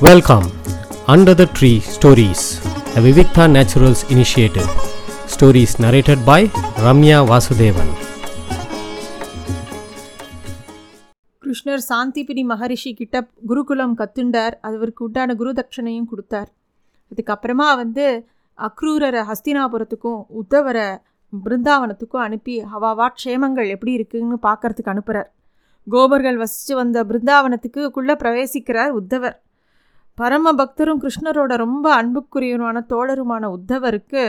Welcome, Under the Tree Stories, a Vivikta Naturals initiative. Stories narrated by Ramya Vasudevan. கிருஷ்ணர் சாந்திபிரி மகரிஷி கிட்ட குருகுலம் கத்துண்டார் அவருக்கு உண்டான குரு தட்சணையும் கொடுத்தார் அதுக்கப்புறமா வந்து அக்ரூரரை ஹஸ்தினாபுரத்துக்கும் உத்தவரை பிருந்தாவனத்துக்கும் அனுப்பி அவாவா க்ஷேமங்கள் எப்படி இருக்குன்னு பார்க்கறதுக்கு அனுப்புகிறார் கோபர்கள் வசித்து வந்த பிருந்தாவனத்துக்குள்ளே பிரவேசிக்கிறார் உத்தவர் பரம பக்தரும் கிருஷ்ணரோட ரொம்ப அன்புக்குரியவருமான தோழருமான உத்தவருக்கு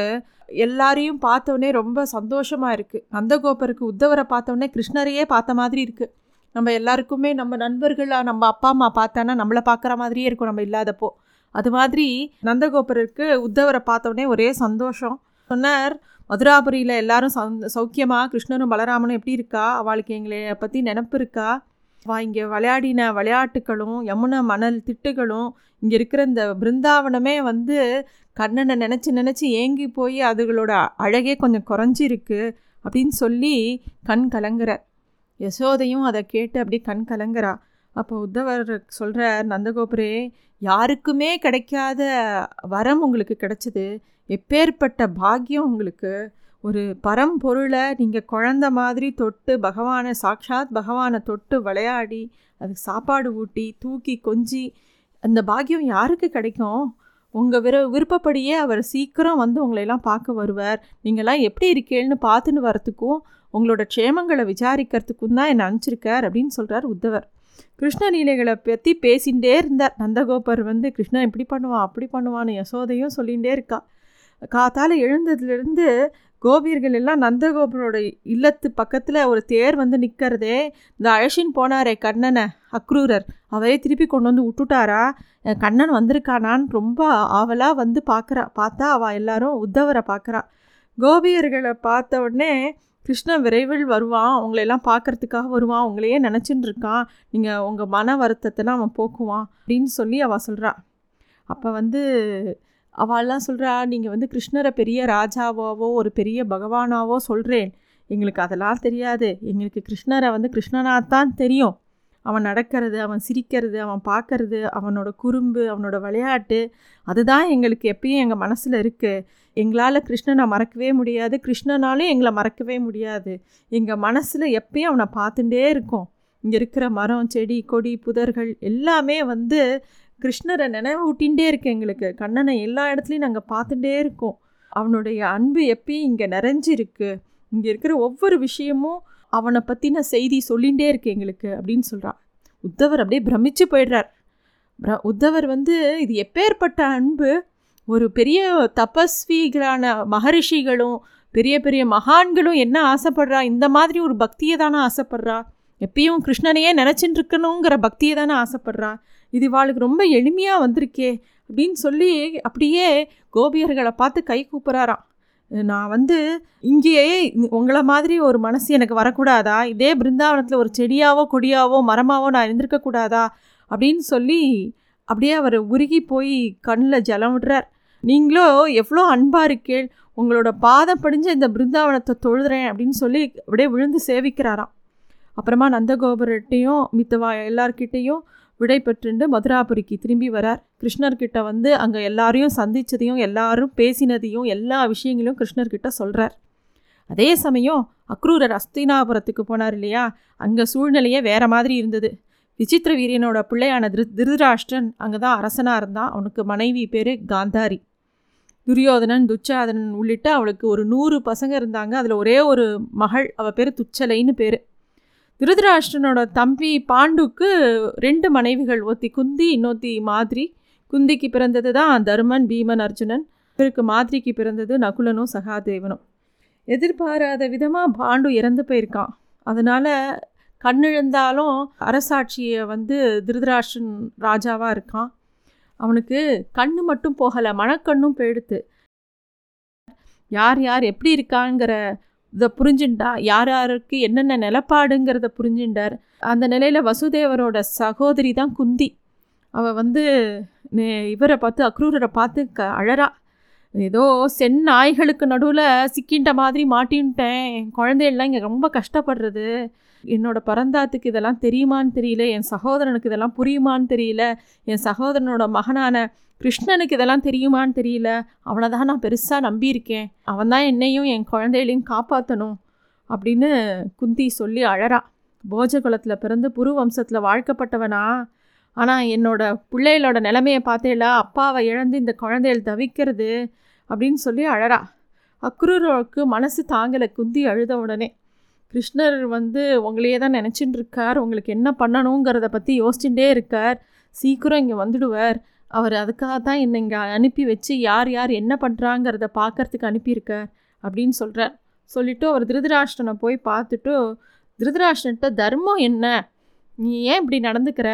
எல்லாரையும் பார்த்தோன்னே ரொம்ப சந்தோஷமாக இருக்குது நந்தகோபருக்கு உத்தவரை பார்த்தோன்னே கிருஷ்ணரையே பார்த்த மாதிரி இருக்குது நம்ம எல்லாருக்குமே நம்ம நண்பர்களாக நம்ம அப்பா அம்மா பார்த்தானா நம்மளை பார்க்குற மாதிரியே இருக்கும் நம்ம இல்லாதப்போ. அது மாதிரி நந்தகோபருக்கு உத்தவரை பார்த்தோன்னே ஒரே சந்தோஷம். சொன்னார் மதுராபுரியில் எல்லாரும் சௌக்கியமாக கிருஷ்ணரும் பலராமனும் எப்படி இருக்கா? அவளுக்கு எங்களை பற்றி நினப்பு இருக்கா? வா இங்கே விளையாடின விளையாட்டுகளும் யமுனை மணல் திட்டுகளும் இங்கே இருக்கிற இந்த பிருந்தாவனமே வந்து கண்ணனை நினச்சி நினச்சி ஏங்கி போய் அதுகளோட அழகே கொஞ்சம் குறைஞ்சிருக்கு அப்படின்னு சொல்லி கண் கலங்குற யசோதையும் அதை கேட்டு அப்படியே கண் கலங்குறா. அப்போ உத்தவர் சொல்கிற நந்தகோபுரே யாருக்குமே கிடைக்காத வரம் உங்களுக்கு கிடைச்சிது. எப்பேற்பட்ட பாக்கியம் உங்களுக்கு. ஒரு பரம்பொருளை நீங்கள் குழந்த மாதிரி தொட்டு பகவானை சாட்சாத் பகவானை தொட்டு விளையாடி அதுக்கு சாப்பாடு ஊட்டி தூக்கி கொஞ்சி அந்த பாக்கியம் யாருக்கு கிடைக்கும்? உங்கள் விரு விருப்பப்படியே அவர் சீக்கிரம் வந்து உங்களையெல்லாம் பார்க்க வருவார். நீங்களாம் எப்படி இருக்கேன்னு பார்த்துன்னு வரத்துக்கும் உங்களோட க்ஷேமங்களை விசாரிக்கிறதுக்கும் தான் என்னை அனுப்பிச்சிருக்கார் அப்படின்னு சொல்கிறார் உத்தவர். கிருஷ்ண லீலைகளை பற்றி பேசிகிட்டே இருந்தார். நந்தகோபர் வந்து கிருஷ்ணன் இப்படி பண்ணுவான் அப்படி பண்ணுவான்னு யசோதையும் சொல்லிகிட்டே இருக்கா. காத்தால் எழுந்ததுலேருந்து கோபியர்கள் எல்லாம் நந்தகோபுரோட இல்லத்து பக்கத்தில் ஒரு தேர் வந்து நிற்கிறதே இந்த அழசின் போனாரே கண்ணனை அக்ரூரர். அவரே திருப்பி கொண்டு வந்து விட்டுட்டாரா கண்ணன் வந்திருக்கானான்னு ரொம்ப ஆவலாக வந்து பார்க்குறா பார்த்தா அவள் எல்லாரும் உத்தவரை பார்க்குறா கோபியர்களை பார்த்த உடனே கிருஷ்ணன் விரைவில் வருவான். உங்களையெல்லாம் பார்க்குறதுக்காக வருவான். உங்களையே நினச்சின்னு இருக்கான் நீங்கள் உங்கள் மன வருத்தத்தெல்லாம் அவன் போக்குவான் அப்படின்னு சொல்லி அவள் சொல்கிறா அப்போ வந்து அவள்லாம் சொல்கிறா நீங்கள் வந்து கிருஷ்ணரை பெரிய ராஜாவாவோ ஒரு பெரிய பகவானாவோ சொல்கிறேன் எங்களுக்கு அதெல்லாம் தெரியாது. எங்களுக்கு கிருஷ்ணரை வந்து கிருஷ்ணனாக தான் தெரியும். அவன் நடக்கிறது அவன் சிரிக்கிறது அவன் பார்க்கறது அவனோட குறும்பு அவனோட விளையாட்டு அதுதான் எங்களுக்கு எப்பயும் எங்கள் மனசில் இருக்குது எங்களால் கிருஷ்ணனை மறக்கவே முடியாது. கிருஷ்ணனாலும் எங்களை மறக்கவே முடியாது. எங்கள் மனசில் எப்பயும் அவனை பார்த்துட்டே இருக்கோம். இங்கே இருக்கிற மரம் செடி கொடி புதர்கள் எல்லாமே வந்து கிருஷ்ணரை நினைவூட்டின்ண்டே இருக்கு எங்களுக்கு. கண்ணனை எல்லா இடத்துலையும் நாங்கள் பார்த்துட்டே இருக்கோம். அவனுடைய அன்பு எப்பயும் இங்கே நிறைஞ்சிருக்கு. இங்கே இருக்கிற ஒவ்வொரு விஷயமும் அவனை பற்றின செய்தி சொல்லிகிட்டே இருக்கு எங்களுக்கு அப்படின்னு சொல்கிறான் உத்தவர் அப்படியே பிரமிச்சு போயிடுறார். உத்தவர் வந்து இது எப்பேற்பட்ட அன்பு? ஒரு பெரிய தபஸ்விகளான மகரிஷிகளும் பெரிய பெரிய மகான்களும் என்ன ஆசைப்படுறா? இந்த மாதிரி ஒரு பக்தியை தானே ஆசைப்படுறா? எப்பயும் கிருஷ்ணனையே நினச்சிட்டு இருக்கணுங்கிற பக்தியை தானே ஆசைப்படுறா? இது இவாளுக்கு ரொம்ப எளிமையாக வந்திருக்கே அப்படின்னு சொல்லி அப்படியே கோபியர்களை பார்த்து கை கூப்பிட்றாராம் நான் வந்து இங்கேயே உங்களை மாதிரி ஒரு மனசு எனக்கு வரக்கூடாதா? இதே பிருந்தாவனத்தில் ஒரு செடியாவோ கொடியாவோ மரமாவோ நான் இருந்திருக்கக்கூடாதா அப்படின்னு சொல்லி அப்படியே அவர் உருகி போய் கண்ணில் ஜலம் விடுறார். நீங்களோ எவ்வளோ அன்பாக இருக்கேள். உங்களோட பாதம் படிஞ்ச இந்த பிருந்தாவனத்தை தொழுதுறேன் அப்படின்னு சொல்லி அப்படியே விழுந்து சேவிக்கிறாராம். அப்புறமா நந்தகோபுரட்டையும் மித்தவா எல்லார்கிட்டேயும் விடை பெற்றுண்டு மதுராபுரிக்கு திரும்பி வரார். கிருஷ்ணர்கிட்ட வந்து அங்கே எல்லாரையும் சந்தித்ததையும் எல்லாரும் பேசினதையும் எல்லா விஷயங்களையும் கிருஷ்ணர்கிட்ட சொல்கிறார் அதே சமயம் அக்ரூரர் அஸ்தினாபுரத்துக்கு போனார் இல்லையா? அங்கே சூழ்நிலையே வேறு மாதிரி இருந்தது. விசித்திர வீரியனோட பிள்ளையான திரு திருதராஷ்டிரன் அங்கே தான் அரசனாக இருந்தான் அவனுக்கு மனைவி பேர் காந்தாரி. துரியோதனன் துச்சாதனன் உள்ளிட்ட அவளுக்கு ஒரு நூறு பசங்க இருந்தாங்க. அதில் ஒரே ஒரு மகள் அவள் பேர் துச்சலைன்னு பேர். திருதராஷ்டிரனோட தம்பி பாண்டுக்கு ரெண்டு மனைவிகள் ஒத்தி குந்தி இன்னொத்தி மாதிரி. குந்திக்கு பிறந்தது தான் தருமன் பீமன் அர்ஜுனன். இவருக்கு மாதிரிக்கு பிறந்தது நகுலனும் சகாதேவனும். எதிர்பாராத விதமாக பாண்டு இறந்து போயிருக்கான். அதனால் கண்ணிழந்தாலும் அரசாட்சியை வந்து திருதராஷ்டன் ராஜாவாக இருக்கான். அவனுக்கு கண்ணு மட்டும் போகலை மனக்கண்ணும் போயிடுத்து. யார் யார் எப்படி இருக்காங்கிற இதை புரிஞ்சுண்டா? யார் யாருக்கு என்னென்ன நிலப்பாடுங்கிறத புரிஞ்சுண்டார். அந்த நிலையில் வசுதேவரோட சகோதரி தான் குந்தி. அவள் வந்து இவரை பார்த்து அக்ரூரரை பார்த்து க அழறா. ஏதோ சென் நாய்களுக்கு நடுவில் சிக்கின்ற மாதிரி மாட்டின்ட்டேன். என் குழந்தைகள்லாம் இங்கே ரொம்ப கஷ்டப்படுறது. என்னோட பரந்தாத்துக்கு இதெல்லாம் தெரியுமான்னு தெரியல. என் சகோதரனுக்கு இதெல்லாம் புரியுமான்னு தெரியல. என் சகோதரனோட மகனான கிருஷ்ணனுக்கு இதெல்லாம் தெரியுமான்னு தெரியல. அவனை தான் நான் பெருசாக நம்பியிருக்கேன். அவன் தான் என்னையும் என் குழந்தைகளையும் காப்பாற்றணும் அப்படின்னு குந்தி சொல்லி அழறா. போஜகுலத்தில் பிறந்து புரு வம்சத்தில் வாழ்க்கப்பட்டவனா. ஆனால் என்னோட பிள்ளைகளோட நிலைமையை பார்த்தேல அப்பாவை இழந்து இந்த குழந்தைகள் தவிக்கிறது அப்படின்னு சொல்லி அழறா. அக்ரூரோக்கு மனசு தாங்கலை குந்தி அழுத உடனே. கிருஷ்ணர் வந்து உங்களையே தான் நினச்சிட்டு இருக்கார். உங்களுக்கு என்ன பண்ணணுங்கிறத பற்றி யோசிச்சுட்டே இருக்கார். சீக்கிரம் இங்கே வந்துடுவார். அவர் அதுக்காக தான் என்னை இங்கே அனுப்பி வச்சு யார் யார் என்ன பண்ணுறாங்கிறத பார்க்கறதுக்கு அனுப்பியிருக்கார் அப்படின்னு சொல்கிறார் சொல்லிவிட்டு அவர் திருதராஷ்டனை போய் பார்த்துட்டு திருதராஷ்டன்ட்ட தர்மம் என்ன நீ ஏன் இப்படி நடந்துக்கிற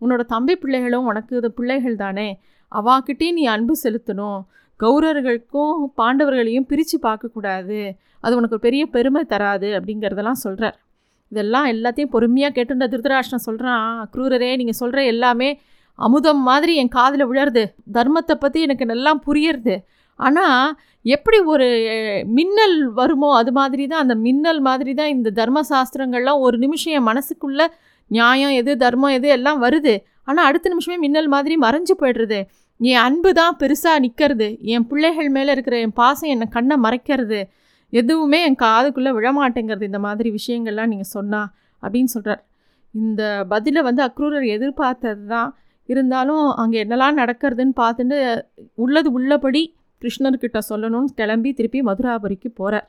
உன்னோட தம்பி பிள்ளைகளும் உனக்கு இது பிள்ளைகள் தானே அவாக்கிட்டே நீ அன்பு செலுத்தணும் கௌரவர்களுக்கும் பாண்டவர்களையும் பிரித்து பார்க்கக்கூடாது அது உனக்கு ஒரு பெரிய பெருமை தராது அப்படிங்கிறதெல்லாம் சொல்கிறார் இதெல்லாம் எல்லாத்தையும் பொறுமையாக கேட்டுன்ற திருதராஷ்டன் சொல்கிறான் அக்ரூரரே நீங்கள் சொல்கிற எல்லாமே அமுதம் மாதிரி என் காதில் விழருது தர்மத்தை பற்றி எனக்கு நல்லா புரியறது. ஆனால் எப்படி ஒரு மின்னல் வருமோ அது மாதிரி தான் அந்த மின்னல் மாதிரி தான் இந்த தர்ம சாஸ்திரங்கள்லாம் ஒரு நிமிஷம் என் மனசுக்குள்ளே நியாயம் எது தர்மம் எது எல்லாம் வருது. ஆனால் அடுத்த நிமிஷமே மின்னல் மாதிரி மறைஞ்சு போய்டுறது. என் அன்பு தான் பெருசாக நிற்கிறது என் பிள்ளைகள் மேலே இருக்கிற என் பாசம் என்னை கண்ணை மறைக்கிறது. எதுவுமே என் காதுக்குள்ளே விழமாட்டேங்கிறது இந்த மாதிரி விஷயங்கள்லாம் நீங்கள் சொன்னா அப்படின்னு சொல்கிறார் இந்த பதிலை வந்து அக்ரூரர் எதிர்பார்த்தது தான் இருந்தாலும் அங்கே என்னெல்லாம் நடக்கிறதுன்னு பார்த்துட்டு உள்ளது உள்ளபடி கிருஷ்ணர்கிட்ட சொல்லணும்னு கிளம்பி திருப்பி மதுராபுரிக்கு போகிறார்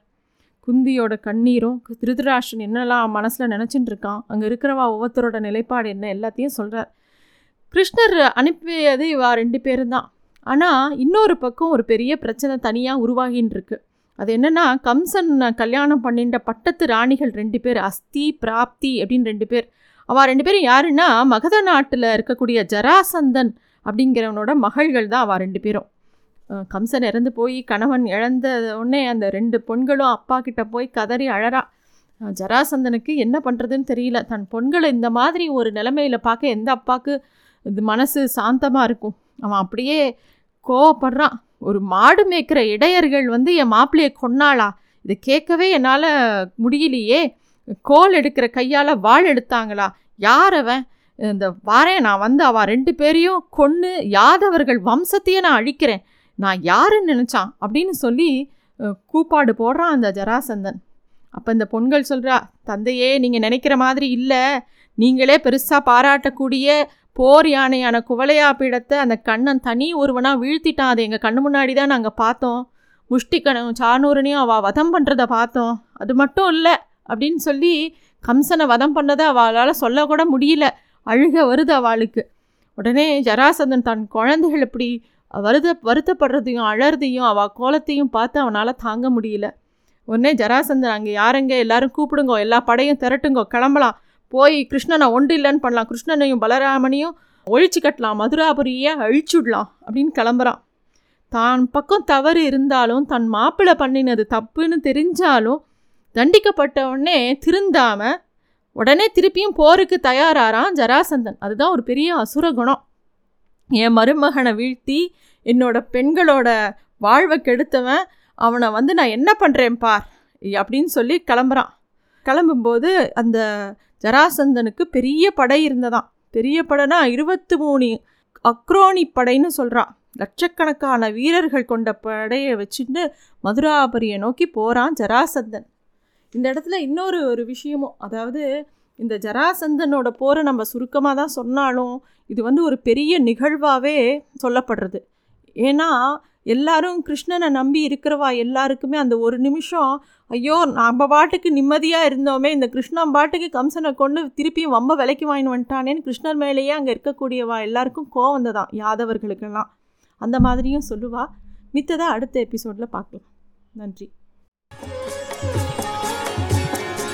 குந்தியோட கண்ணீரும் திருதராஷன் என்னெல்லாம் மனசில் நினச்சிட்டு இருக்கான் அங்கே இருக்கிறவா ஒவ்வொருத்தரோட நிலைப்பாடு என்ன எல்லாத்தையும் சொல்கிறார் கிருஷ்ணர் அனுப்பியது இவா ரெண்டு பேரும் தான். ஆனால் இன்னொரு பக்கம் ஒரு பெரிய பிரச்சனை தனியாக உருவாகின்னு இருக்கு. அது என்னென்னா கம்சன் கல்யாணம் பண்ணிட்ட பட்டத்து ராணிகள் ரெண்டு பேர் அஸ்தி பிராப்தி அப்படின்னு ரெண்டு பேர் அவள் ரெண்டு பேரும் யாருன்னா மகத நாட்டில் இருக்கக்கூடிய ஜராசந்தன் அப்படிங்கிறவனோட மகள்கள் தான் அவள் ரெண்டு பேரும். கம்சன் இறந்து போய் கணவன் இழந்த உடனே அந்த ரெண்டு பொண்களும் அப்பா கிட்ட போய் கதறி அழறா. ஜராசந்தனுக்கு என்ன பண்ணுறதுன்னு தெரியல. தன் பொண்களை இந்த மாதிரி ஒரு நிலைமையில் பார்க்க எந்த அப்பாவுக்கு இது மனசு சாந்தமாக இருக்கும்? அவன் அப்படியே கோவப்படுறான். ஒரு மாடு மேய்க்கிற இடையர்கள் வந்து என் மாப்பிள்ளையை கொன்னாளா? இதை கேட்கவே என்னால் முடியலையே. கோல் எடுக்கிற கையால் வாழ் எடுத்தாங்களா? யார் அவன்? இந்த வாரேன் நான் வந்து அவள் ரெண்டு பேரையும் கொன்று யாதவர்கள் வம்சத்தையே நான் அழிக்கிறேன். நான் யாருன்னு நினச்சான்? அப்படின்னு சொல்லி கூப்பாடு போடுறான் அந்த ஜராசந்தன். அப்போ இந்த பொண்கள் சொல்கிறா தந்தையே நீங்கள் நினைக்கிற மாதிரி இல்லை. நீங்களே பெருசாக பாராட்டக்கூடிய போர் யானையான குவலையா பீடத்தை அந்த கண்ணன் தனி ஒருவனாக வீழ்த்திட்டான். அதை எங்கள் கண்ணு முன்னாடி தான் நாங்கள் பார்த்தோம். முஷ்டிக்கணும் சானூரனையும் அவள் வதம் பண்ணுறதை பார்த்தோம். அது மட்டும் இல்லை அப்படின்னு சொல்லி கம்சனை வதம் பண்ணதை அவளால் சொல்லக்கூட முடியல. அழுக வருது அவளுக்கு. உடனே ஜராசந்தன் தன் குழந்தைகள் இப்படி வருத வருத்தப்படுறதையும் அழறதையும் அவள் கோலத்தையும் பார்த்து அவனால் தாங்க முடியல. உடனே ஜராசந்தன் அங்கே யாருங்க? எல்லாரும் கூப்பிடுங்கோ. எல்லா படையும் திரட்டுங்கோ. கிளம்பலாம். போய் கிருஷ்ணனை ஒன்று இல்லைன்னு பண்ணலாம். கிருஷ்ணனையும் பலராமனையும் ஒழிச்சு கட்டலாம். மதுராபுரியை அழிச்சுடலாம் அப்படின்னு கிளம்புறான். தான் பக்கம் தவறு இருந்தாலும் தன் மாப்பிள்ளை பண்ணினது தப்புன்னு தெரிஞ்சாலும் தண்டிக்கப்பட்ட உடனே திருந்தாம உடனே திருப்பியும் போருக்கு தயாராகிறான் ஜராசந்தன். அதுதான் ஒரு பெரிய அசுர குணம். என் மருமகனை வீழ்த்தி என்னோட பெண்களோட வாழ்வை கெடுத்தவன் அவனை வந்து நான் என்ன பண்ணுறேன் பார்? அப்படின்னு சொல்லி கிளம்புறான். கிளம்பும்போது அந்த ஜராசந்தனுக்கு பெரிய படை இருந்ததாம். பெரிய படைனா இருபத்தி மூணு அக்ரோனி படைன்னு சொல்கிறான் லட்சக்கணக்கான வீரர்கள் கொண்ட படையை வச்சுட்டு மதுராபரியை நோக்கி போகிறான் ஜராசந்தன். இந்த இடத்துல இன்னொரு ஒரு விஷயமும் அதாவது இந்த ஜராசந்தனோட போரை நம்ம சுருக்கமாக தான் சொன்னாலும் இது வந்து ஒரு பெரிய நிகழ்வாகவே சொல்லப்படுறது. ஏன்னா எல்லாரும் கிருஷ்ணனை நம்பி இருக்கிறவா எல்லாருக்குமே அந்த ஒரு நிமிஷம் ஐயோ நம்ம பாட்டுக்கு நிம்மதியாக இருந்தோமே இந்த கிருஷ்ணன் பாட்டுக்கு கம்சனை கொண்டு திருப்பியும் வம்ப விலைக்கு வாங்கின்னு வந்துட்டானேன்னு கிருஷ்ணர் மேலேயே அங்கே இருக்கக்கூடியவா எல்லாருக்கும் கோவம் தான் யாதவர்களுக்கெல்லாம். அந்த மாதிரியும் சொல்லுவா. மித்ததை அடுத்த எபிசோடில் பார்க்கலாம். நன்றி.